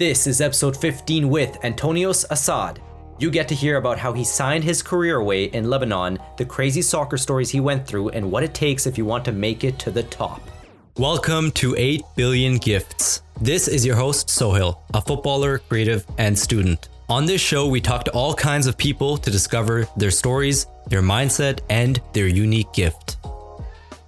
This is episode 15 with Antonios Assad. You get to hear about how he signed his career away in Lebanon, the crazy soccer stories he went through, and what it takes if you want to make it to the top. Welcome to 8 Billion Gifts. This is your host, Sohil, a footballer, creative, and student. On this show, we talk to all kinds of people to discover their stories, their mindset, and their unique gift.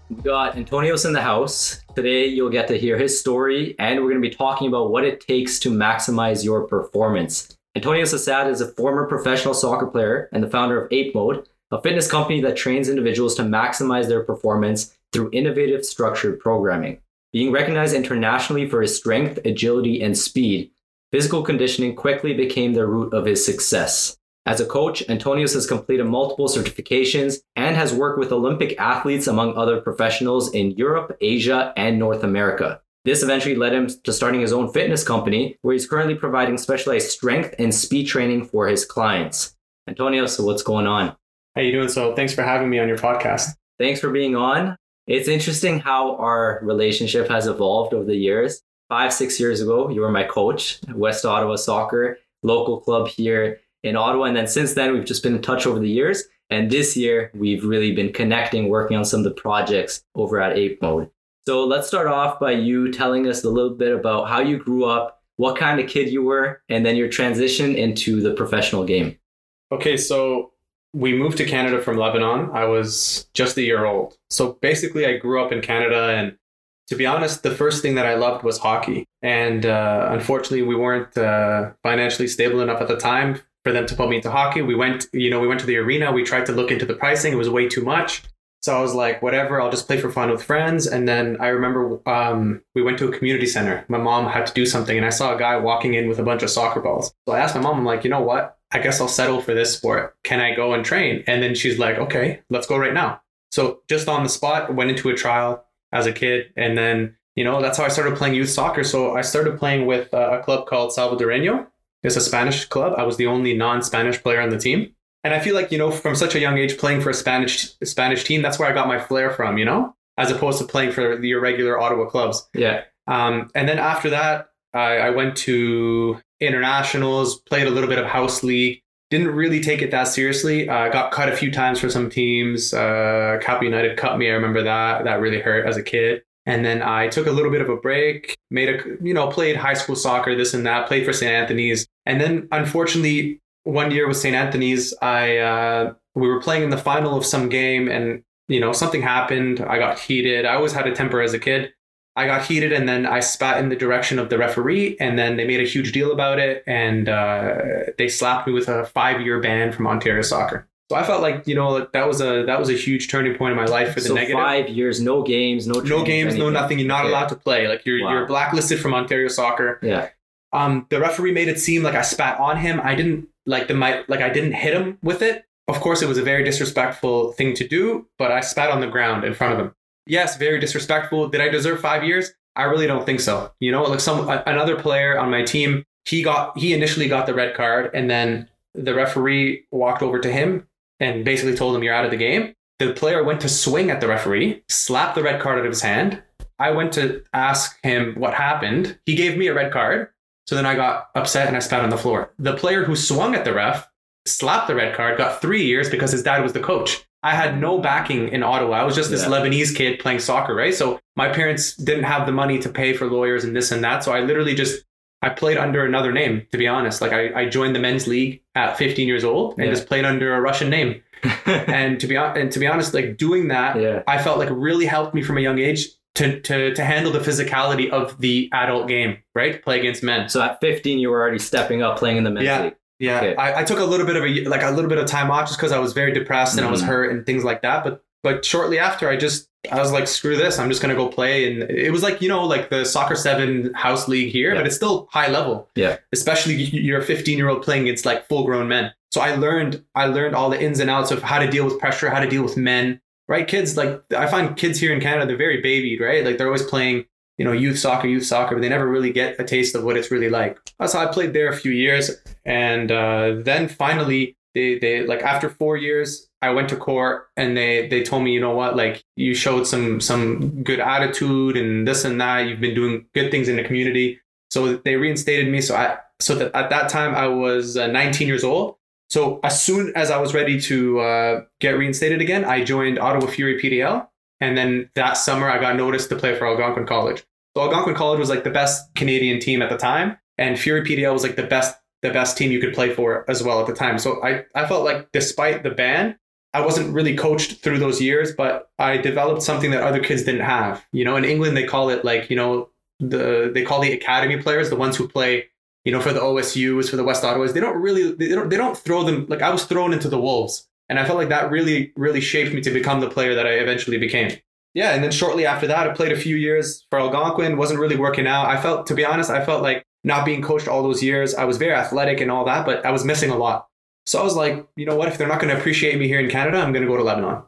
We got Antonios in the house. Today, you'll get to hear his story, and we're going to be talking about what it takes to maximize your performance. Antonio Assad is a former professional soccer player and the founder of Ape Mode, a fitness company that trains individuals to maximize their performance through innovative structured programming. Being recognized internationally for his strength, agility, and speed, physical conditioning quickly became the root of his success. As a coach, Antonios has completed multiple certifications and has worked with Olympic athletes among other professionals in Europe, Asia, and North America. This eventually led him to starting his own fitness company, where he's currently providing specialized strength and speed training for his clients. Antonio, so what's going on? How you doing? So thanks for having me on your podcast. Thanks for being on. It's interesting how our relationship has evolved over the years. Five, six years ago, you were my coach at West Ottawa Soccer, local club here in Ottawa. And then since then, we've just been in touch over the years. And this year, we've really been connecting, working on some of the projects over at Ape Mode. So let's start off by you telling us a little bit about how you grew up, what kind of kid you were, and then your transition into the professional game. Okay, so we moved to Canada from Lebanon. I was just a year old. So basically, I grew up in Canada. And to be honest, the first thing that I loved was hockey. And uh, unfortunately, we weren't uh, financially stable enough at the time for them to put me into hockey. We went, you know, we went to the arena. We tried to look into the pricing. It was way too much. So I was like, whatever, I'll just play for fun with friends. And then I remember um, we went to a community center. My mom had to do something, and I saw a guy walking in with a bunch of soccer balls. So I asked my mom, I'm like, you know what? I guess I'll settle for this sport. Can I go and train? And then she's like, okay, let's go right now. So just on the spot, went into a trial as a kid. And then, you know, that's how I started playing youth soccer. So I started playing with a club called Salvadoreño. It's a Spanish club. I was the only non Spanish player on the team. And I feel like, you know, from such a young age playing for a Spanish Spanish team, that's where I got my flair from, you know, as opposed to playing for the irregular Ottawa clubs. Yeah. Um, and then after that, I, I went to internationals, played a little bit of house league. Didn't really take it that seriously. I uh, got cut a few times for some teams. Uh, Cap United cut me. I remember that. That really hurt as a kid. And then I took a little bit of a break, made a, you know, played high school soccer, this and that, played for St. Anthony's. And then unfortunately, one year with St. Anthony's, I uh, we were playing in the final of some game, and you know something happened. I got heated. I always had a temper as a kid. I got heated, and then I spat in the direction of the referee, and then they made a huge deal about it, and uh, they slapped me with a five-year ban from Ontario Soccer. So I felt like you know that was a that was a huge turning point in my life for the so negative. Five years, no games, no no games, anything. no nothing. You're not okay. allowed to play. Like you're wow. you're blacklisted from Ontario Soccer. Yeah. Um, the referee made it seem like I spat on him. I didn't like the my like I didn't hit him with it. Of course, it was a very disrespectful thing to do, but I spat on the ground in front of him. Yes, very disrespectful. Did I deserve five years? I really don't think so. You know, like some another player on my team, he got he initially got the red card, and then the referee walked over to him and basically told him you're out of the game. The player went to swing at the referee, slapped the red card out of his hand. I went to ask him what happened. He gave me a red card. So then I got upset and I spat on the floor. The player who swung at the ref, slapped the red card, got three years because his dad was the coach. I had no backing in Ottawa. I was just this yeah. Lebanese kid playing soccer, right? So my parents didn't have the money to pay for lawyers and this and that. So I literally just I played under another name, to be honest. Like I, I joined the men's league at 15 years old and yeah. just played under a Russian name. and to be and to be honest, like doing that, yeah. I felt like really helped me from a young age to, to to handle the physicality of the adult game, right? Play against men. So at 15, you were already stepping up, playing in the men's yeah. league. Yeah, okay. I, I, took a little bit of a like a little bit of time off just because I was very depressed and mm-hmm. I was mm-hmm. hurt and things like that. But but shortly after, I just I was like, screw this, I'm just gonna go play. And it was like you know like the soccer seven house league here, yeah. but it's still high level. Yeah, especially you're a 15 year old playing against like full grown men. So I learned I learned all the ins and outs of how to deal with pressure, how to deal with men, right? Kids like I find kids here in Canada they're very babied, right? Like they're always playing, you know, youth soccer, youth soccer, but they never really get a taste of what it's really like. So I played there a few years, and uh, then finally they they like after four years I went to court and they they told me you know what like you showed some some good attitude and this and that you've been doing good things in the community So they reinstated me. So I so that at that time I was uh, 19 years old. So as soon as I was ready to uh, get reinstated again, I joined Ottawa Fury PDL, and then that summer I got noticed to play for Algonquin College. So Algonquin College was like the best Canadian team at the time, and Fury PDL was like the best the best team you could play for as well at the time. So I I felt like despite the ban, I wasn't really coached through those years, but I developed something that other kids didn't have. You know, in England they call it like you know the they call the academy players the ones who play you know, for the OSUs, for the West Ottawas, they don't really they don't they don't throw them like I was thrown into the wolves. And I felt like that really, really shaped me to become the player that I eventually became. Yeah, and then shortly after that, I played a few years for Algonquin, wasn't really working out. I felt, to be honest, I felt like not being coached all those years. I was very athletic and all that, but I was missing a lot. So I was like, you know what? If they're not going to appreciate me here in Canada, I'm going to go to Lebanon.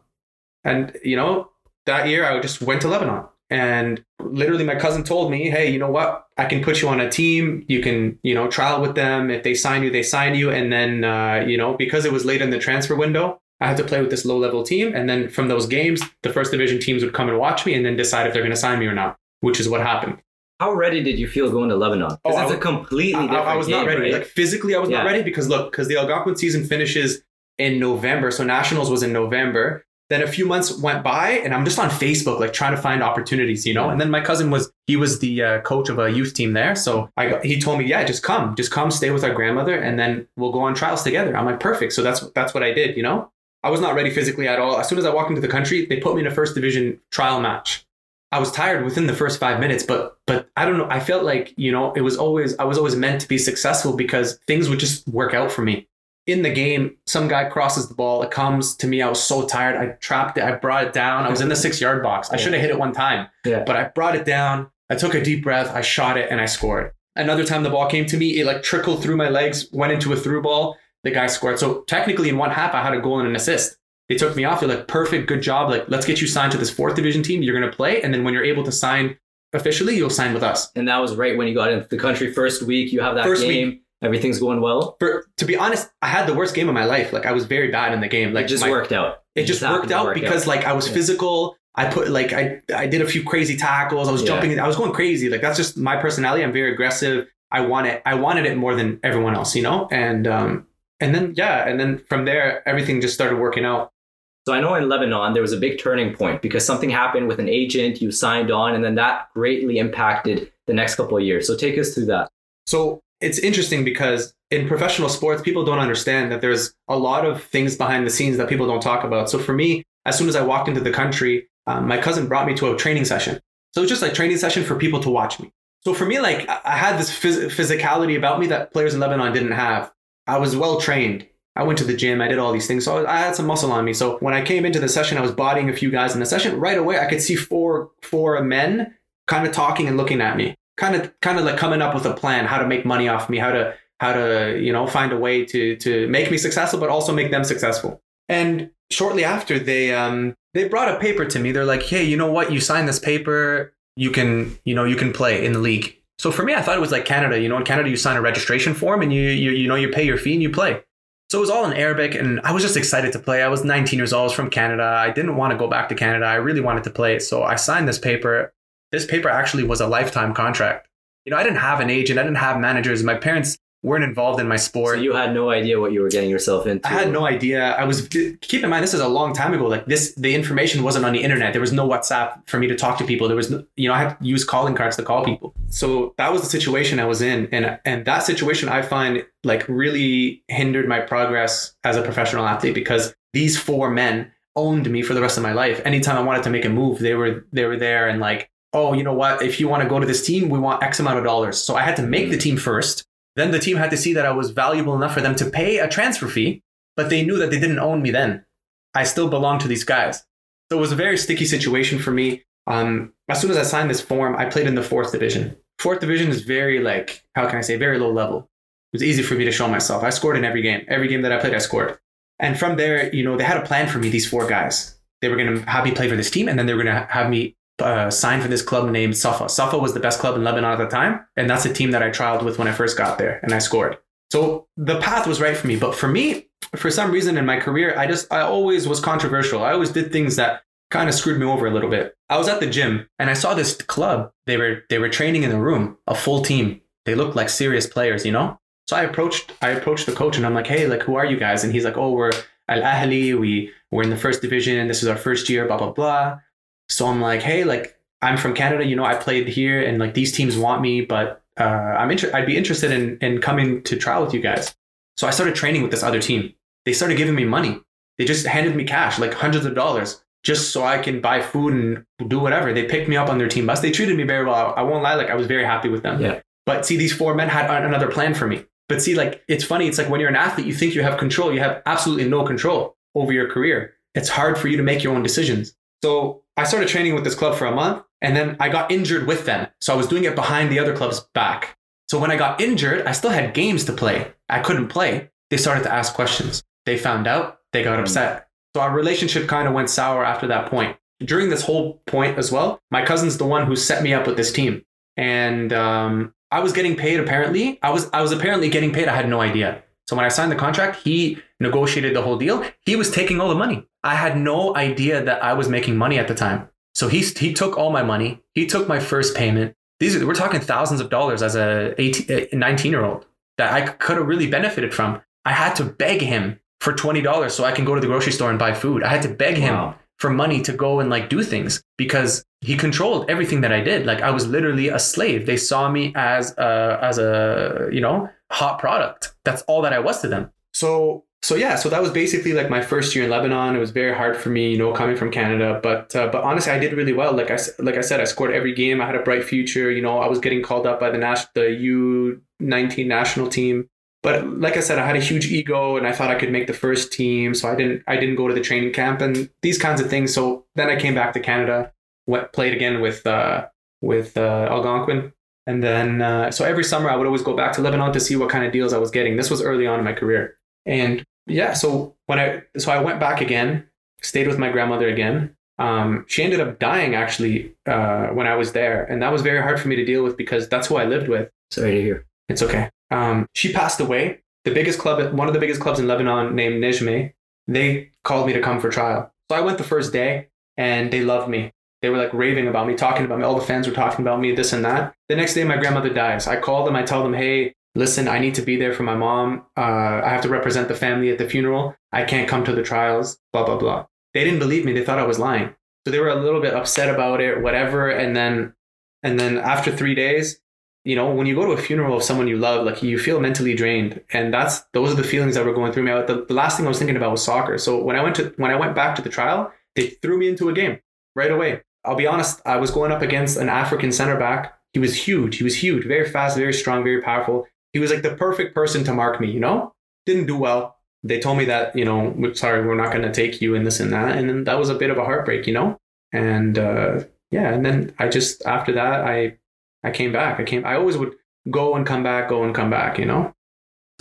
And, you know, that year I just went to Lebanon. And literally, my cousin told me, hey, you know what? I can put you on a team. You can, you know, trial with them. If they sign you, they sign you. And then, uh, you know, because it was late in the transfer window, I had to play with this low level team. And then from those games, the first division teams would come and watch me and then decide if they're going to sign me or not, which is what happened. How ready did you feel going to Lebanon? Because oh, it's a completely different I, I was game, not ready. Right? Like physically, I was yeah. not ready because look, because the Algonquin season finishes in November. So Nationals was in November. Then a few months went by, and I'm just on Facebook, like trying to find opportunities, you know. And then my cousin was he was the uh, coach of a youth team there, so I he told me, yeah, just come, just come, stay with our grandmother, and then we'll go on trials together. I'm like, perfect. So that's that's what I did, you know. I was not ready physically at all. As soon as I walked into the country, they put me in a first division trial match. I was tired within the first five minutes, but but I don't know. I felt like you know it was always I was always meant to be successful because things would just work out for me in the game, some guy crosses the ball. It comes to me. I was so tired. I trapped it. I brought it down. I was in the six yard box. I should have hit it one time, yeah. but I brought it down. I took a deep breath. I shot it and I scored. Another time the ball came to me, it like trickled through my legs, went into a through ball. The guy scored. So technically, in one half, I had a goal and an assist. They took me off. They're like, perfect, good job. Like, let's get you signed to this fourth division team. You're going to play. And then when you're able to sign officially, you'll sign with us. And that was right when you got into the country first week. You have that first game. Week Everything's going well. For to be honest, I had the worst game of my life. Like I was very bad in the game. Like it just my, worked out. It, it just, just worked out work because out. like I was yeah. physical. I put like I I did a few crazy tackles. I was yeah. jumping. I was going crazy. Like that's just my personality. I'm very aggressive. I want it. I wanted it more than everyone else, you know. And um and then yeah, and then from there everything just started working out. So I know in Lebanon there was a big turning point because something happened with an agent. You signed on, and then that greatly impacted the next couple of years. So take us through that. So it's interesting because in professional sports, people don't understand that there's a lot of things behind the scenes that people don't talk about. So for me, as soon as I walked into the country, um, my cousin brought me to a training session. So it was just like a training session for people to watch me. So for me, like I had this phys- physicality about me that players in Lebanon didn't have. I was well trained. I went to the gym. I did all these things. So I had some muscle on me. So when I came into the session, I was bodying a few guys in the session. Right away, I could see four four men kind of talking and looking at me kind of kind of like coming up with a plan how to make money off me how to how to you know find a way to to make me successful but also make them successful. And shortly after they um they brought a paper to me. They're like hey you know what? You sign this paper. You can you know you can play in the league. So for me i thought it was like canada you know in canada you sign a registration form and you you, you know you pay your fee and you play. So it was all in arabic and i was just excited to play. I was 19 years old I was from canada. I didn't want to go back to canada. I really wanted to play. So i signed this paper this paper actually was a lifetime contract. You know, I didn't have an agent, I didn't have managers. My parents weren't involved in my sport. So you had no idea what you were getting yourself into. I had no idea. I was keep in mind this is a long time ago. Like this, the information wasn't on the internet. There was no WhatsApp for me to talk to people. There was, no, you know, I had to use calling cards to call people. So that was the situation I was in, and and that situation I find like really hindered my progress as a professional athlete because these four men owned me for the rest of my life. Anytime I wanted to make a move, they were they were there and like oh, you know what? If you want to go to this team, we want X amount of dollars. So I had to make the team first. Then the team had to see that I was valuable enough for them to pay a transfer fee, but they knew that they didn't own me then. I still belonged to these guys. So it was a very sticky situation for me. Um, as soon as I signed this form, I played in the fourth division. Fourth division is very like, how can I say, very low level. It was easy for me to show myself. I scored in every game. Every game that I played, I scored. And from there, you know, they had a plan for me, these four guys. They were going to have me play for this team, and then they were going to have me uh, signed for this club named Safa. Safa was the best club in Lebanon at the time, and that's the team that I trialed with when I first got there, and I scored. So the path was right for me. But for me, for some reason in my career, I just I always was controversial. I always did things that kind of screwed me over a little bit. I was at the gym and I saw this club. They were they were training in the room, a full team. they looked like serious players, you know? So I approached I approached the coach and I'm like, hey, like who are you guys? And he's like, oh, we're Al Ahli. We we're in the first division. This is our first year. Blah blah blah. So I'm like, hey, like I'm from Canada. You know, I played here, and like these teams want me, but uh, I'm inter- I'd be interested in in coming to trial with you guys. So I started training with this other team. They started giving me money. They just handed me cash, like hundreds of dollars, just so I can buy food and do whatever. They picked me up on their team bus. They treated me very well. I won't lie, like I was very happy with them. Yeah. But see, these four men had another plan for me. But see, like it's funny. It's like when you're an athlete, you think you have control. You have absolutely no control over your career. It's hard for you to make your own decisions. So I started training with this club for a month, and then I got injured with them. So I was doing it behind the other club's back. So when I got injured, I still had games to play. I couldn't play. They started to ask questions. They found out. They got upset. So our relationship kind of went sour after that point. During this whole point as well, my cousin's the one who set me up with this team, and um, I was getting paid. Apparently, I was I was apparently getting paid. I had no idea. So when I signed the contract, he negotiated the whole deal. He was taking all the money. I had no idea that I was making money at the time. So he he took all my money. He took my first payment. These are, we're talking thousands of dollars as a 18, eh, 19 year old that I could have really benefited from. I had to beg him for twenty dollars so I can go to the grocery store and buy food. I had to beg him Wow. for money to go and like do things because he controlled everything that I did. Like I was literally a slave. They saw me as a as a you know hot product. That's all that I was to them. So so yeah, so that was basically like my first year in Lebanon. It was very hard for me, you know, coming from Canada. But uh, but honestly, I did really well. Like I like I said, I scored every game. I had a bright future. You know, I was getting called up by the nas- the U nineteen national team. But like I said, I had a huge ego, and I thought I could make the first team. So I didn't I didn't go to the training camp and these kinds of things. So then I came back to Canada, went played again with uh, with uh, Algonquin. And then, uh, so every summer I would always go back to Lebanon to see what kind of deals I was getting. This was early on in my career. And yeah, so when I, so I went back again, stayed with my grandmother again. Um, she ended up dying actually uh, when I was there. And that was very hard for me to deal with because that's who I lived with. Sorry to hear. It's okay. Um, she passed away. The biggest club, one of the biggest clubs in Lebanon named Nejme, they called me to come for trial. So I went the first day and they loved me. They were like raving about me, talking about me. All the fans were talking about me, this and that. The next day, my grandmother dies. I call them, I tell them, hey, listen, I need to be there for my mom. Uh, I have to represent the family at the funeral. I can't come to the trials, blah, blah, blah. They didn't believe me. They thought I was lying. So they were a little bit upset about it, whatever. And then, and then after three days, you know, when you go to a funeral of someone you love, like you feel mentally drained, and that's those are the feelings that were going through me. The, the last thing I was thinking about was soccer. So when I went to when I went back to the trial, they threw me into a game right away. I'll be honest, I was going up against an African center back. He was huge. He was huge, very fast, very strong, very powerful. He was like the perfect person to mark me. You know, didn't do well. They told me that you know, sorry, we're not going to take you and this and that, and then that was a bit of a heartbreak, you know. And uh, yeah, and then I just after that I I came back. I came. I always would go and come back, go and come back. You know.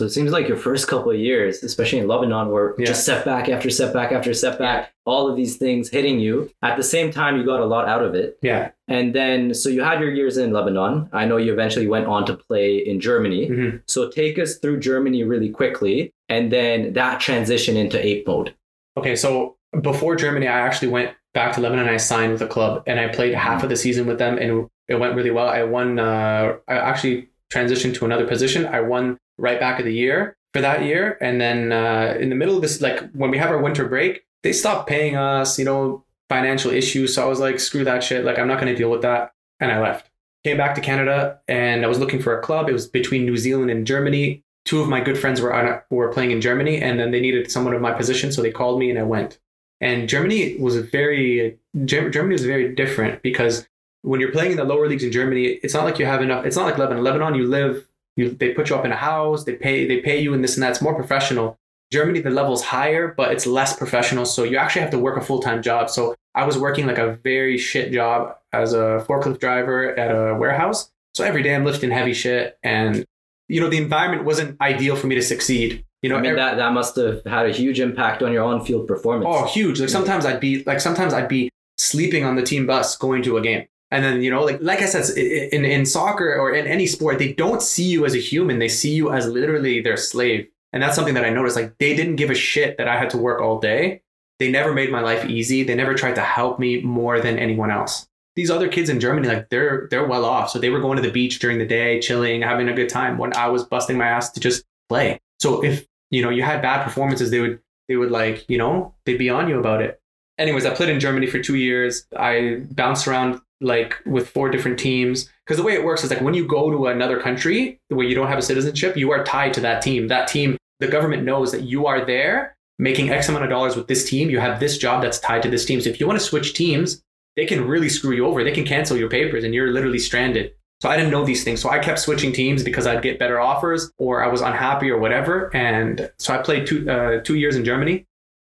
So it seems like your first couple of years, especially in Lebanon, were Yeah. just setback after setback after setback, all of these things hitting you. At the same time, you got a lot out of it. Yeah. And then, so you had your years in Lebanon. I know you eventually went on to play in Germany. Mhm. So take us through Germany really quickly, and then that transition into ape mode. Okay. So before Germany, I actually went back to Lebanon. and I signed with a club, and I played half of the season with them, and it went really well. I won. Uh, I actually transitioned to another position. I won right back of the year for that year, and then uh, in the middle of this, like when we have our winter break, they stopped paying us. You know, financial issues. So I was like, screw that shit. Like I'm not going to deal with that, and I left. Came back to Canada, and I was looking for a club. It was between New Zealand and Germany. Two of my good friends were on, were playing in Germany, and then they needed someone of my position, so they called me, and I went. And Germany was very Germany was very different because when you're playing in the lower leagues in Germany, it's not like you have enough. It's not like Lebanon. Lebanon, you live, you they put you up in a house, they pay they pay you and this and that. It's more professional. Germany, the level's higher, but it's less professional. So you actually have to work a full time job. So I was working like a very shit job as a forklift driver at a warehouse. So every day I'm lifting heavy shit, and you know the environment wasn't ideal for me to succeed. You know, I mean, that, that must have had a huge impact on your on field performance. Oh, huge! Like sometimes I'd be like sometimes I'd be sleeping on the team bus going to a game, and then you know, like like I said, in in soccer or in any sport, they don't see you as a human; they see you as literally their slave, and that's something that I noticed. Like they didn't give a shit that I had to work all day. They never made my life easy. They never tried to help me more than anyone else. these other kids in Germany, like they're they're well off. So they were going to the beach during the day, chilling, having a good time. When I was busting my ass to just play. So if you know you had bad performances, they would they would like you know they'd be on you about it. Anyways, I played in Germany for two years. I bounced around like with four different teams because the way it works is like when you go to another country where you don't have a citizenship, you are tied to that team. That team, the government knows that you are there making X amount of dollars with this team. You have this job that's tied to this team. So if you want to switch teams, they can really screw you over. They can cancel your papers and you're literally stranded. So I didn't know these things. So I kept switching teams because I'd get better offers or I was unhappy or whatever. And so I played two, uh, two years in Germany.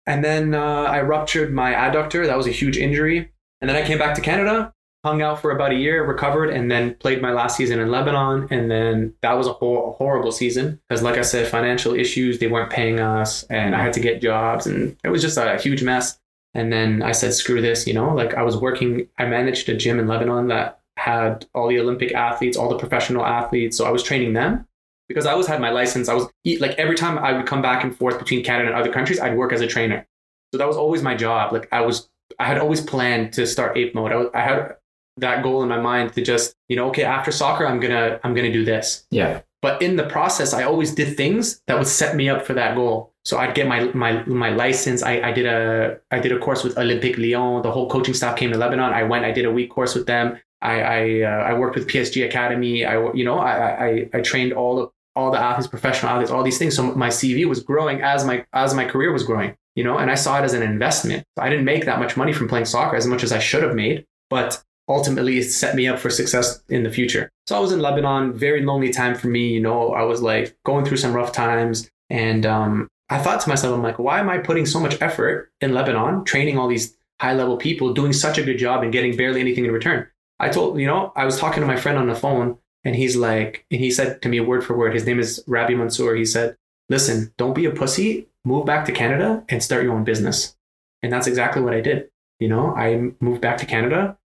And then uh, I ruptured my adductor. That was a huge injury. And then I came back to Canada, hung out for about a year, recovered, and then played my last season in Lebanon. And then that was a, a horrible season because, like I said, financial issues, they weren't paying us, and I had to get jobs, and it was just a huge mess. And then I said, screw this, you know, like I was working, I managed a gym in Lebanon that had all the Olympic athletes, all the professional athletes. So I was training them because I always had my license. I was like every time I would come back and forth between Canada and other countries, I'd work as a trainer. So that was always my job. Like I was, I had always planned to start ape mode. I, was, I had that goal in my mind to just, you know, okay, after soccer, I'm gonna, I'm gonna do this. Yeah. But in the process, I always did things that would set me up for that goal. So I'd get my my my license. I, I did a I did a course with Olympique Lyon. The whole coaching staff came to Lebanon. I went. I did a week course with them. I I, uh, I worked with PSG Academy. I you know I I, I trained all the all the athletes, professional athletes, all these things. So my CV was growing as my as my career was growing. You know, and I saw it as an investment. I didn't make that much money from playing soccer as much as I should have made, but ultimately it set me up for success in the future. So I was in Lebanon, very lonely time for me. You know, I was like going through some rough times. And um, I thought to myself, I'm like, why am I putting so much effort in Lebanon, training all these high level people, doing such a good job and getting barely anything in return? I told, you know, I was talking to my friend on the phone and he's like, and he said to me word for word, his name is Rabih Mansour. He said, listen, don't be a pussy, move back to Canada and start your own business. And that's exactly what I did. You know, I moved back to Canada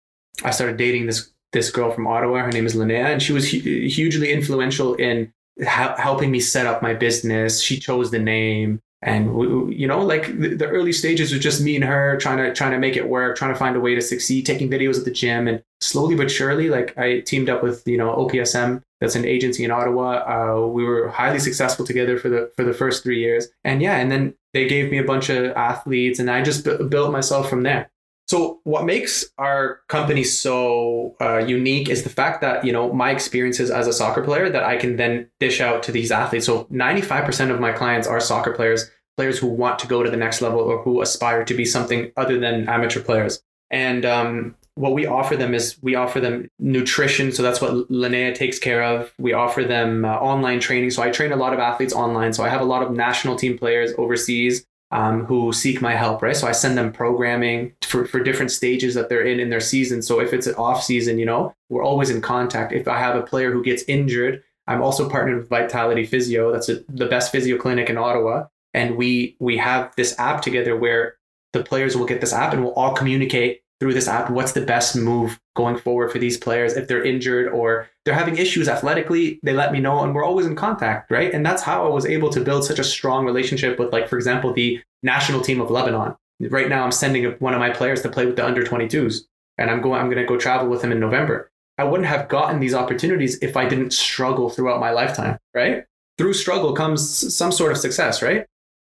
I started dating this this girl from Ottawa. Her name is Linnea, and she was hu- hugely influential in helping me set up my business. She chose the name, and we, you know, like the, early stages was just me and her trying to trying to make it work, trying to find a way to succeed, taking videos at the gym, and slowly but surely, like I teamed up with you know OPSM. That's an agency in Ottawa. Uh, we were highly successful together for the for the first three years, and yeah, and then they gave me a bunch of athletes, and I just b- built myself from there. So, what makes our company so uh, unique is the fact that you know my experiences as a soccer player that I can then dish out to these athletes. So, ninety five percent of my clients are soccer players, players who want to go to the next level or who aspire to be something other than amateur players. And um, what we offer them is we offer them nutrition. So that's what Linnea takes care of. We offer them uh, online training. So I train a lot of athletes online. So I have a lot of national team players overseas um, who seek my help, right? So I send them programming for, for different stages that they're in in their season. So if it's an off season, you know, we're always in contact. If I have a player who gets injured, I'm also partnered with Vitality Physio. That's a, the best physio clinic in Ottawa, and we we have this app together where the players will get this app and we'll all communicate through this app what's the best move going forward for these players if they're injured or they're having issues athletically they let me know and we're always in contact right? And that's how i was able to build such a strong relationship with like for example the national team of lebanon. Right now i'm sending one of my players to play with the under 22s and i'm going i'm going to go travel with him in november. I wouldn't have gotten these opportunities if i didn't struggle throughout my lifetime right? Through struggle comes some sort of success right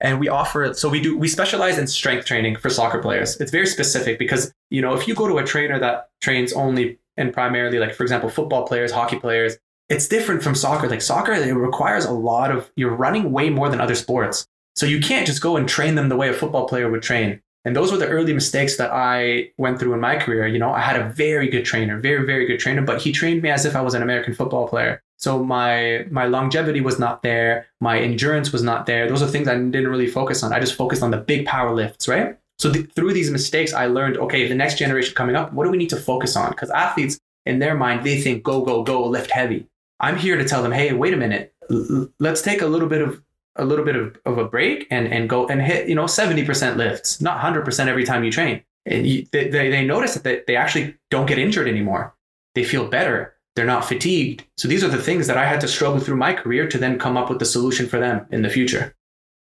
and we offer so we do we specialize in strength training for soccer players it's very specific because you know if you go to a trainer that trains only and primarily like for example football players hockey players it's different from soccer like soccer it requires a lot of you're running way more than other sports so you can't just go and train them the way a football player would train and those were the early mistakes that I went through in my career. You know, I had a very good trainer, very, very good trainer, but he trained me as if I was an American football player. So my my longevity was not there, my endurance was not there. Those are things I didn't really focus on. I just focused on the big power lifts, right? So th- through these mistakes, I learned, okay, the next generation coming up, what do we need to focus on? Because athletes, in their mind, they think go, go, go, lift heavy. I'm here to tell them, hey, wait a minute, L- let's take a little bit of a little bit of, of a break and and go and hit you know 70% lifts, not 100% every time you train. You, they, they notice that they, they actually don't get injured anymore. They feel better they're not fatigued. So these are the things that I had to struggle through my career to then come up with the solution for them in the future.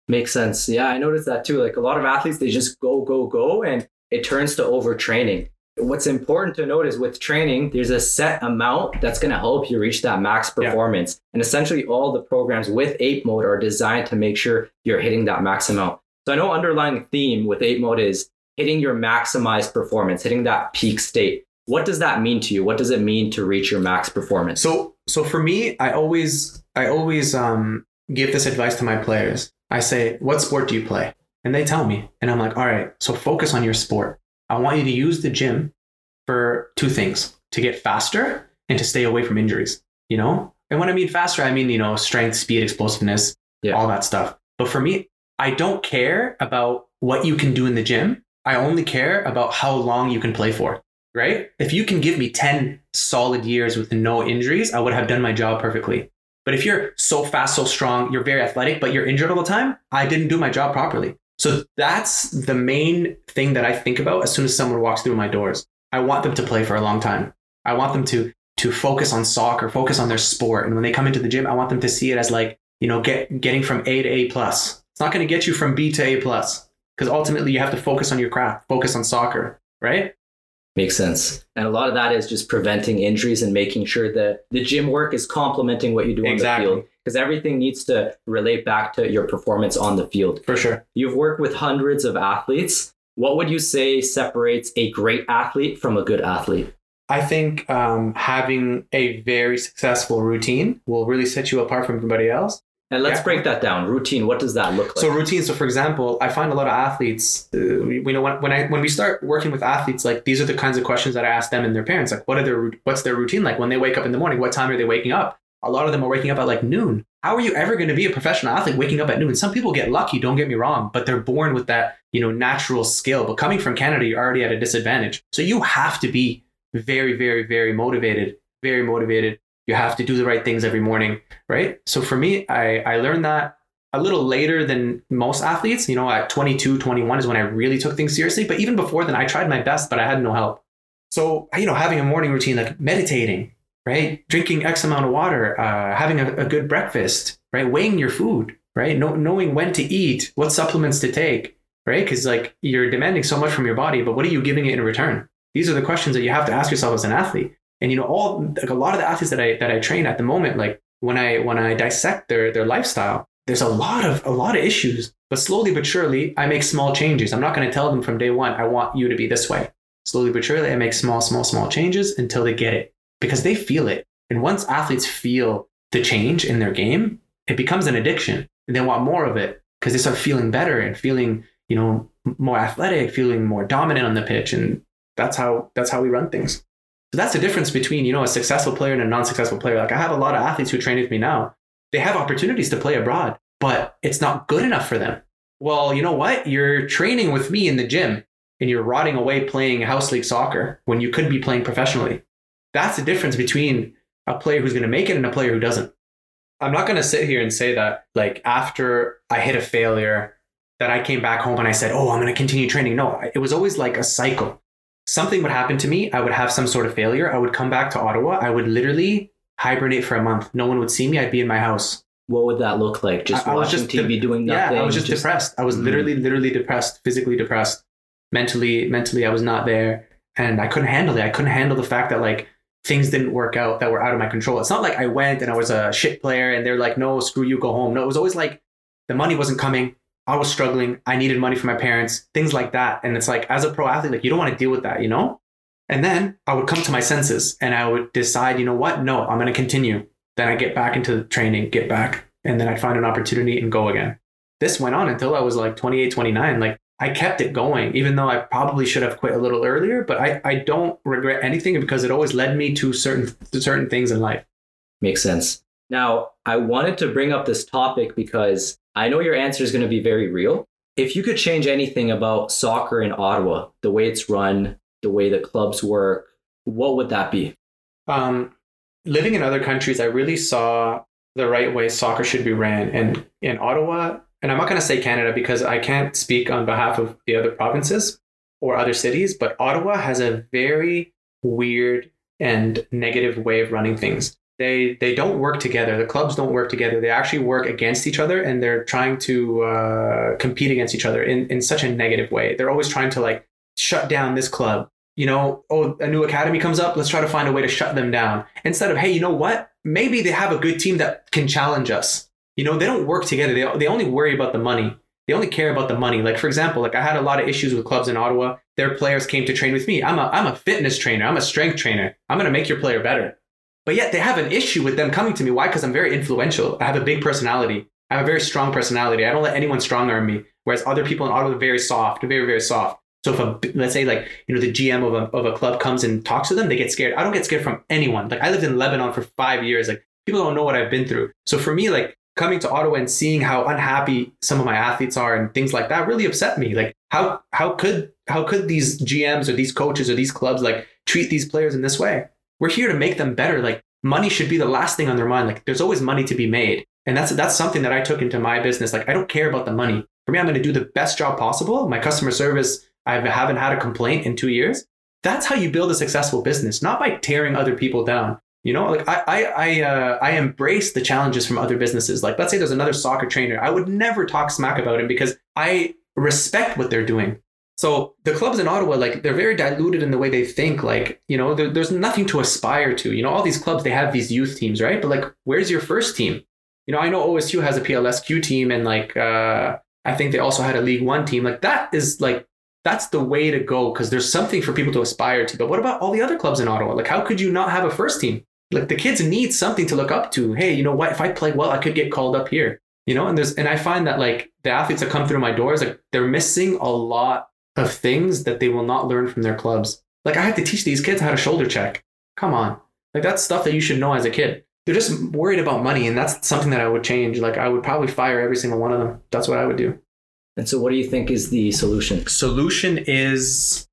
Makes sense. Yeah, I noticed that too. Like a lot of athletes, they just go, go, go, and it turns to overtraining. What's important to note is with training, there's a set amount that's going to help you reach that max Yeah. performance. And essentially, all the programs with ape mode are designed to make sure you're hitting that max amount. So I know underlying theme with ape mode is hitting your maximized performance, hitting that peak state. What does that mean to you? What does it mean to reach your max performance? So so for me, I always I always um give this advice to my players. I say, "What sport do you play?" And they tell me, and I'm like, "All right, so focus on your sport. I want you to use the gym for two things: to get faster and to stay away from injuries." You know, and when I mean faster, I mean you know strength, speed, explosiveness, Yeah. all that stuff. But for me, I don't care about what you can do in the gym. I only care about how long you can play for right? If you can give me 10 solid years with no injuries, I would have done my job perfectly. But if you're so fast, so strong, you're very athletic, but you're injured all the time, I didn't do my job properly. So that's the main thing that I think about as soon as someone walks through my doors. I want them to play for a long time. I want them to to focus on soccer, focus on their sport. And when they come into the gym, I want them to see it as like, you know, get getting from A to A plus. It's not going to get you from B to A plus because ultimately you have to focus on your craft, focus on soccer, right? Makes sense. And a lot of that is just preventing injuries and making sure that the gym work is complementing what you do Exactly. on the field. Because everything needs to relate back to your performance on the field. For sure. You've worked with hundreds of athletes. What would you say separates a great athlete from a good athlete? I think um, having a very successful routine will really set you apart from everybody else. And let's Yeah. break that down. Routine, what does that look like? So routine. So for example, I find a lot of athletes. Uh, we know when, when I when we start working with athletes, like these are the kinds of questions that I ask them and their parents. Like, what are their what's their routine like when they wake up in the morning? What time are they waking up? A lot of them are waking up at like noon. How are you ever going to be a professional athlete waking up at noon? Some people get lucky. Don't get me wrong, but they're born with that you know natural skill. But coming from Canada, you're already at a disadvantage. So you have to be very, very, very motivated. Very motivated. You have to do the right things every morning, right? So for me, I I learned that a little later than most athletes. You know, at 22, 21 is when I really took things seriously. But even before then, I tried my best, but I had no help. So, you know, having a morning routine like meditating, right? Drinking X amount of water, uh, having a, a good breakfast, right? Weighing your food, right? Know, knowing when to eat, what supplements to take, right? Because like you're demanding so much from your body, but what are you giving it in return? These are the questions that you have to ask yourself as an athlete. And you know, all like a lot of the athletes that I that I train at the moment, like when I when I dissect their their lifestyle, there's a lot of a lot of issues. But slowly but surely, I make small changes. I'm not going to tell them from day one, I want you to be this way. Slowly but surely, I make small, small, small changes until they get it because they feel it. And once athletes feel the change in their game, it becomes an addiction. And they want more of it because they start feeling better and feeling, you know, more athletic, feeling more dominant on the pitch. And that's how that's how we run things. So that's the difference between, you know, a successful player and a non-successful player. Like I have a lot of athletes who train with me now. They have opportunities to play abroad, but it's not good enough for them. Well, you know what? You're training with me in the gym and you're rotting away playing house league soccer when you could be playing professionally. That's the difference between a player who's going to make it and a player who doesn't. I'm not going to sit here and say that like after I hit a failure that I came back home and I said, "Oh, I'm going to continue training." No, it was always like a cycle. Something would happen to me, I would have some sort of failure, I would come back to Ottawa, I would literally hibernate for a month. No one would see me, I'd be in my house. what would that look like? Just I- I was watching just TV, de- doing nothing? Yeah, I was just, depressed. I was Mhm. literally, literally depressed, physically depressed, mentally, mentally, I was not there, and I couldn't handle it. I couldn't handle the fact that like things didn't work out that were out of my control. It's not like I went and I was a shit player, and they're like, "No, screw you, go home." No, it was always like the money wasn't coming. I was struggling. I needed money for my parents, things like that. And it's like, as a pro athlete, like you don't want to deal with that, you know. And then I would come to my senses, and I would decide, you know what? No, I'm going to continue. Then I get back into the training, get back, and then I'd find an opportunity and go again. This went on until I was like 28, 29. Like I kept it going, even though I probably should have quit a little earlier, but I, I don't regret anything because it always led me to certain to certain things in life. Makes sense. Now, I wanted to bring up this topic because I know your answer is going to be very real. If you could change anything about soccer in Ottawa, the way it's run, the way the clubs work, what would that be? Um, living in other countries, I really saw the right way soccer should be ran. And in Ottawa, and I'm not going to say Canada because I can't speak on behalf of the other provinces or other cities, but Ottawa has a very weird and negative way of running things. They they don't work together. The clubs don't work together. They actually work against each other, and they're trying to uh, compete against each other in in such a negative way. They're always trying to like shut down this club you know, oh, a new academy comes up, let's try to find a way to shut them down. Instead of, hey, you know what? Maybe they have a good team that can challenge us. You know, they don't work together. They, they only worry about the money. They only care about the money. Like, for example, like I had a lot of issues with clubs in Ottawa. Their players came to train with me. I'm a, I'm a fitness trainer. I'm a strength trainer. I'm to make your player better. But yet they have an issue with them coming to me. Why? Because I'm very influential. I have a big personality. I have a very strong personality. I don't let anyone strong arm me. Whereas other people in Ottawa are very soft, very, very soft. So if a, let's say like, you know, the GM of a, of a club comes and talks to them, they get scared. I don't get scared from anyone. Like I lived in Lebanon for five years. Like people don't know what I've been through. So for me, like coming to Ottawa and seeing how unhappy some of my athletes are and things like that really upset me. Like how, how could, how could these GMs or these coaches or these clubs like treat these players in this way? We're here to make them better. Like money should be the last thing on their mind. Like there's always money to be made. And that's that's something that I took into my business. Like I don't care about the money. For me, I'm going to do the best job possible. My customer service, I haven't had a complaint in two years. That's how you build a successful business, not by tearing other people down. You know, like I I I, uh, I embrace the challenges from other businesses. Like let's say there's another soccer trainer, I would never talk smack about him because I respect what they're doing. So the clubs in Ottawa, like they're very diluted in the way they think. Like you know, there, there's nothing to aspire to. You know, all these clubs they have these youth teams, right? But like, where's your first team? You know, I know OSU has a PLSQ team, and like uh, I think they also had a League One team. Like that is like that's the way to go because there's something for people to aspire to. But what about all the other clubs in Ottawa? Like, how could you not have a first team? Like the kids need something to look up to. Hey, you know what? If I play well, I could get called up here. You know, and there's and I find that like the athletes that come through my doors, like they're missing a lot of things that they will not learn from their clubs. Like I had to teach these kids how to shoulder check. Come on. Like that's stuff that you should know as a kid. They're just worried about money and that's something that i would change. Like i would probably fire every single one of them. That's what i would do. And so what do you think is the solution? Solution is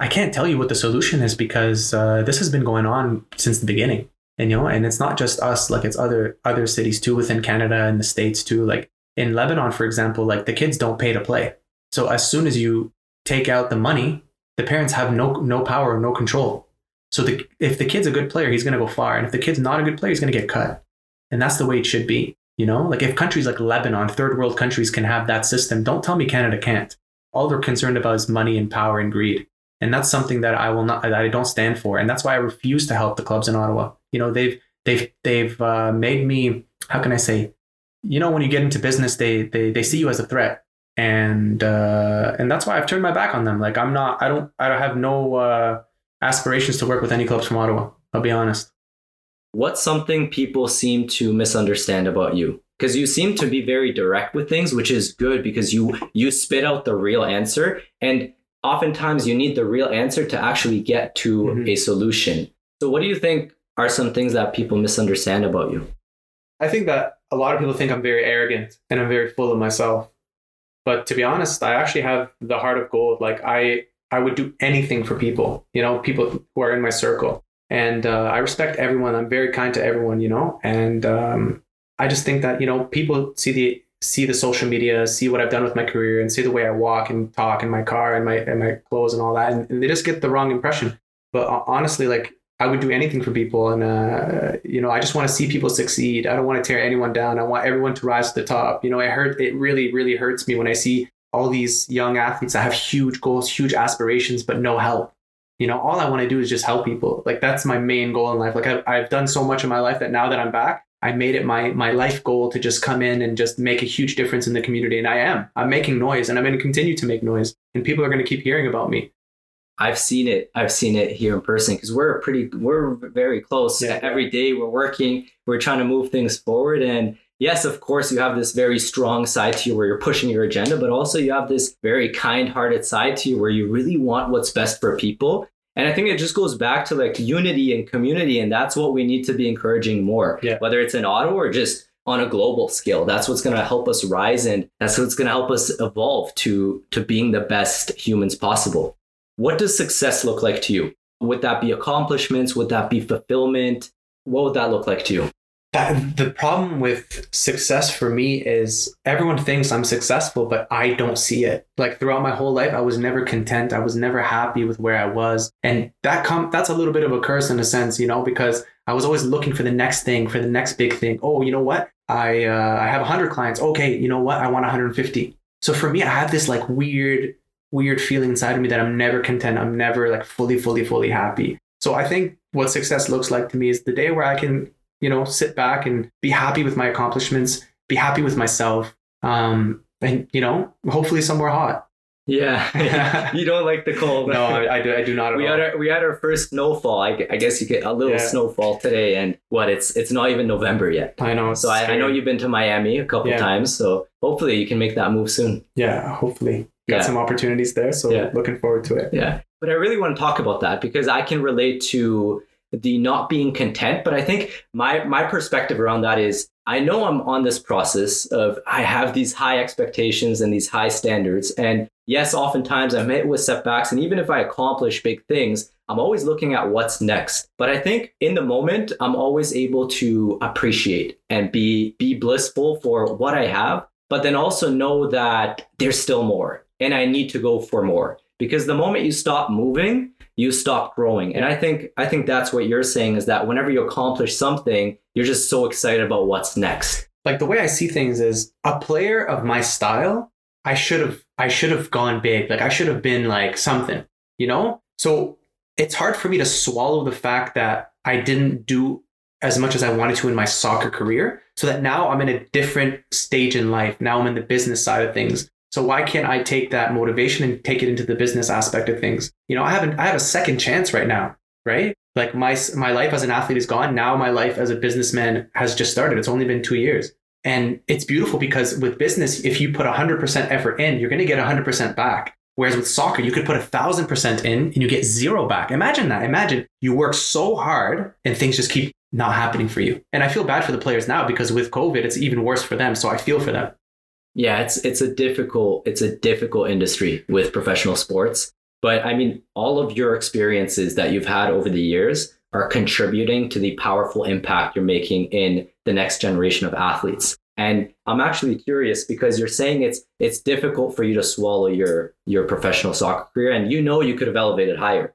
i can't tell you what the solution is because uh, this has been going on since the beginning and you know? And it's not just us like it's other other cities too within canada and the states too. Like in lebanon for example like the kids don't pay to play. So as soon as you take out the money the parents have no no power or no control so the, if the kid's a good player, he's going to go far. And if the kid's not a good player, he's going to get cut. And that's the way it should be. You know, like if countries like Lebanon, third world countries can have that system, don't tell me Canada can't. All they're concerned about is money and power and greed. And that's something that I will not, that I don't stand for. And that's why I refuse to help the clubs in Ottawa. You know, they've, they've, they've uh, made me, how can I say, you know, when you get into business, they, they, they see you as a threat. And, uh, and that's why I've turned my back on them. Like I'm not, I don't, I have no, uh, aspirations to work with any clubs from Ottawa. I'll be honest. What's something people seem to misunderstand about you? Because you seem to be very direct with things, which is good because you you spit out the real answer, and oftentimes you need the real answer to actually get to mm-hmm. a solution. So, what do you think are some things that people misunderstand about you? I think that a lot of people think I'm very arrogant and I'm very full of myself. But to be honest, I actually have the heart of gold. Like I I would do anything for people, you know, people who are in my circle. And uh, I respect everyone. I'm very kind to everyone, you know. And um, I just think that you know people see the see the social media, see what I've done with my career, and see the way I walk and talk in my car and my and my clothes and all that, and, and they just get the wrong impression. But uh, honestly, like I would do anything for people, and uh, you know, I just want to see people succeed. I don't want to tear anyone down. I want everyone to rise to the top. You know, it hurt. It really, really hurts me when I see all these young athletes that have huge goals, huge aspirations, but no help. You know, all I want to do is just help people. Like that's my main goal in life. Like I've, I've done so much in my life that now that I'm back, I made it my my life goal to just come in and just make a huge difference in the community. And I am. I'm making noise, and I'm going to continue to make noise, and people are going to keep hearing about me. I've seen it. I've seen it here in person because we're pretty. We're very close. Yeah. Every day we're working. We're trying to move things forward, and yes, of course, you have this very strong side to you where you're pushing your agenda, but also you have this very kind hearted side to you where you really want what's best for people. And I think it just goes back to like unity and community. And that's what we need to be encouraging more, yeah. whether it's in Ottawa or just on a global scale. That's what's going to help us rise and that's what's going to help us evolve to, to being the best humans possible. What does success look like to you? Would that be accomplishments? Would that be fulfillment? What would that look like to you? that the problem with success for me is everyone thinks I'm successful, but I don't see it. Like throughout my whole life, I was never content. I was never happy with where I was, and that com- that's a little bit of a curse in a sense, you know, because I was always looking for the next thing, for the next big thing. Oh, you know what? I uh, I have 100 clients. Okay, you know what? I want 150. So for me, I have this like weird weird feeling inside of me that I'm never content. I'm never like fully, fully, fully happy. So I think what success looks like to me is the day where I can, you know, sit back and be happy with my accomplishments, be happy with myself, um, and you know, hopefully somewhere hot. Yeah, you don't like the cold. No, I, I do. I do not. we all. had our we had our first snowfall. I, I guess you get a little Yeah. snowfall today, and what? It's it's not even November yet. I know. So I, I know you've been to Miami a couple Yeah. times. So hopefully you can make that move soon. Yeah, hopefully got Yeah. some opportunities there. So Yeah. looking forward to it. Yeah. But I really want to talk about that because I can relate to the not being content. But I think my my perspective around that is I know I'm on this process of I have these high expectations and these high standards. And yes, oftentimes I'm hit with setbacks. And even if I accomplish big things, I'm always looking at what's next. But I think in the moment, I'm always able to appreciate and be be blissful for what I have, but then also know that there's still more and I need to go for more. Because the moment you stop moving, you stop growing. And I think I think that's what you're saying is that whenever you accomplish something, you're just so excited about what's next. Like the way I see things is a player of my style, I should have I should have gone big. Like I should have been like something, you know? So it's hard for me to swallow the fact that I didn't do as much as I wanted to in my soccer career. So that now I'm in a different stage in life. Now I'm in the business side of things. So why can't I take that motivation and take it into the business aspect of things? You know, I haven't I have a second chance right now, right? Like my my life as an athlete is gone. Now my life as a businessman has just started. It's only been 2 years. And it's beautiful because with business, if you put 100% effort in, you're going to get 100% back. Whereas with soccer, you could put 1000% in and you get zero back. Imagine that. Imagine you work so hard and things just keep not happening for you. And I feel bad for the players now because with COVID, it's even worse for them. So I feel for them. Yeah, it's it's a difficult it's a difficult industry with professional sports. But I mean, all of your experiences that you've had over the years are contributing to the powerful impact you're making in the next generation of athletes. And I'm actually curious because you're saying it's it's difficult for you to swallow your your professional soccer career and you know you could have elevated higher.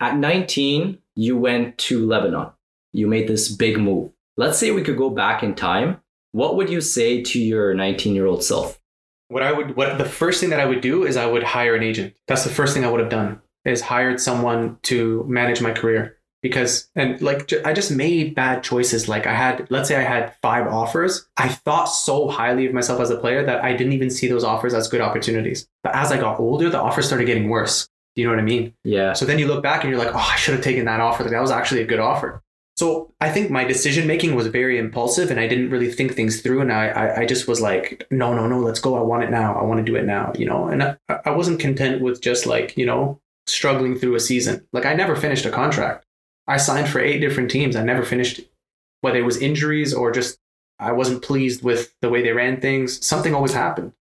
At 19, you went to Lebanon. You made this big move. Let's say we could go back in time. What would you say to your 19-year-old self? What I would, what the first thing that I would do is I would hire an agent. That's the first thing I would have done is hired someone to manage my career because and like I just made bad choices. Like I had, let's say I had five offers. I thought so highly of myself as a player that I didn't even see those offers as good opportunities. But as I got older, the offers started getting worse. Do you know what I mean? Yeah. So then you look back and you're like, oh, I should have taken that offer. Like that was actually a good offer. So I think my decision making was very impulsive and I didn't really think things through. And I, I, I just was like, no, no, no, let's go. I want it now. I want to do it now, you know? And I, I wasn't content with just like, you know, struggling through a season. Like I never finished a contract. I signed for eight different teams. I never finished, whether it was injuries or just I wasn't pleased with the way they ran things. Something always happened.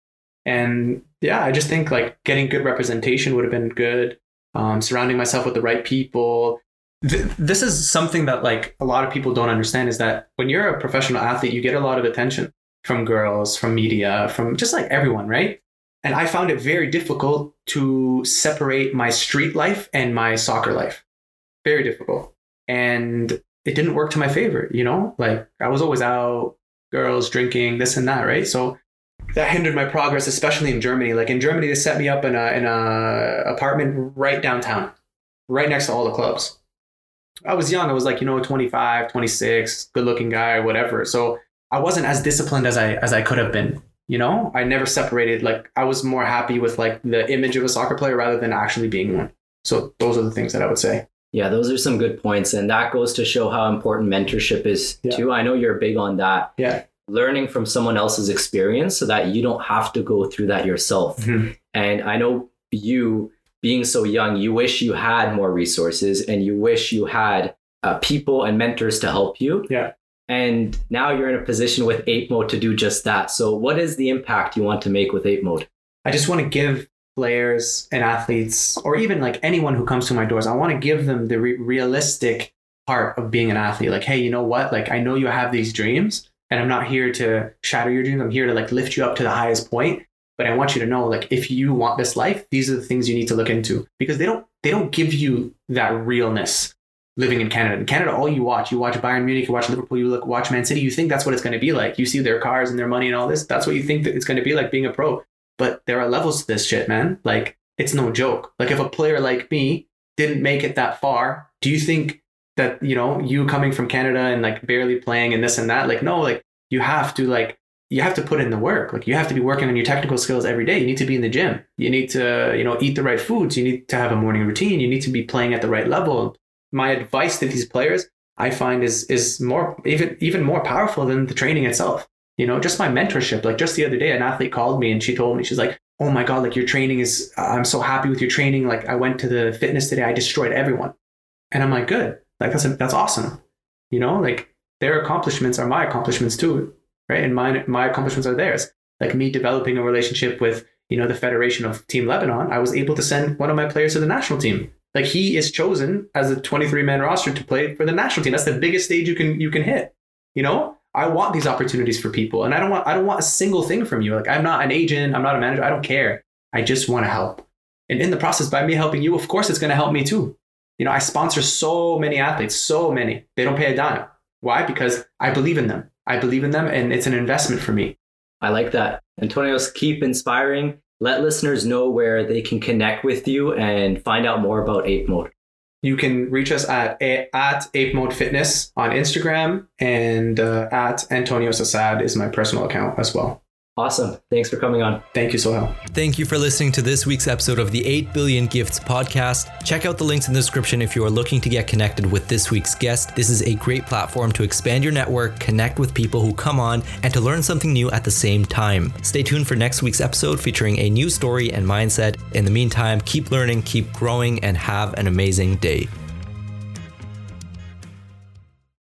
And yeah, I just think like getting good representation would have been good. Um, surrounding myself with the right people. Th- this is something that like a lot of people don't understand is that when you're a professional athlete, you get a lot of attention from girls, from media, from just like everyone, right? And I found it very difficult to separate my street life and my soccer life. Very difficult. And it didn't work to my favor, you know? Like I was always out, girls drinking, this and that, right? So that hindered my progress, especially in Germany. Like in Germany, they set me up in a in a apartment right downtown, right next to all the clubs. I was young. I was like, you know, 25, 26, good looking guy, whatever. So I wasn't as disciplined as I as I could have been. You know, I never separated. Like I was more happy with like the image of a soccer player rather than actually being one. So those are the things that I would say. Yeah, those are some good points. And that goes to show how important mentorship is Yeah. too. I know you're big on that. Yeah. Learning from someone else's experience so that you don't have to go through that yourself. Mhm. And I know you being so young, you wish you had more resources and you wish you had uh, people and mentors to help you. Yeah. And now you're in a position with Ape Mode to do just that. So, what is the impact you want to make with Ape Mode? I just want to give players and athletes, or even like anyone who comes to my doors, I want to give them the re- realistic part of being an athlete. Like, hey, you know what? Like, I know you have these dreams, and I'm not here to shatter your dreams. I'm here to like lift you up to the highest point. But I want you to know, like, if you want this life, these are the things you need to look into because they don't they don't give you that realness living in Canada. In Canada, all you watch, you watch Bayern Munich, you watch Liverpool, you look watch Man City, you think that's what it's going to be like. You see their cars and their money and all this. That's what you think that it's going to be like being a pro. But there are levels to this shit, man. Like it's no joke. Like if a player like me didn't make it that far, do you think that, you know, you coming from Canada and like barely playing and this and that, like no, like you have to like you have to put in the work. Like you have to be working on your technical skills every day. You need to be in the gym. You need to, you know, eat the right foods. You need to have a morning routine. You need to be playing at the right level. My advice to these players, I find is is more even even more powerful than the training itself. You know, just my mentorship. Like just the other day, an athlete called me and she told me, she's like, Oh my God, like your training is I'm so happy with your training. Like I went to the fitness today, I destroyed everyone. And I'm like, good. Like that's that's awesome. You know, like their accomplishments are my accomplishments too right? And my my accomplishments are theirs. Like me developing a relationship with you know the federation of Team Lebanon, I was able to send one of my players to the national team. Like he is chosen as a 23 man roster to play for the national team. That's the biggest stage you can you can hit. You know, I want these opportunities for people, and I don't want I don't want a single thing from you. Like I'm not an agent, I'm not a manager. I don't care. I just want to help. And in the process, by me helping you, of course, it's going to help me too. You know, I sponsor so many athletes, so many. They don't pay a dime. Why? Because I believe in them. I believe in them and it's an investment for me. I like that. Antonios, keep inspiring. Let listeners know where they can connect with you and find out more about Ape Mode. You can reach us at at Ape Mode Fitness on Instagram and uh, at Antonios Assad is my personal account as well. Awesome. Thanks for coming on. Thank you, Sohail. Thank you for listening to this week's episode of the 8 Billion Gifts podcast. Check out the links in the description if you are looking to get connected with this week's guest. This is a great platform to expand your network, connect with people who come on, and to learn something new at the same time. Stay tuned for next week's episode featuring a new story and mindset. In the meantime, keep learning, keep growing, and have an amazing day.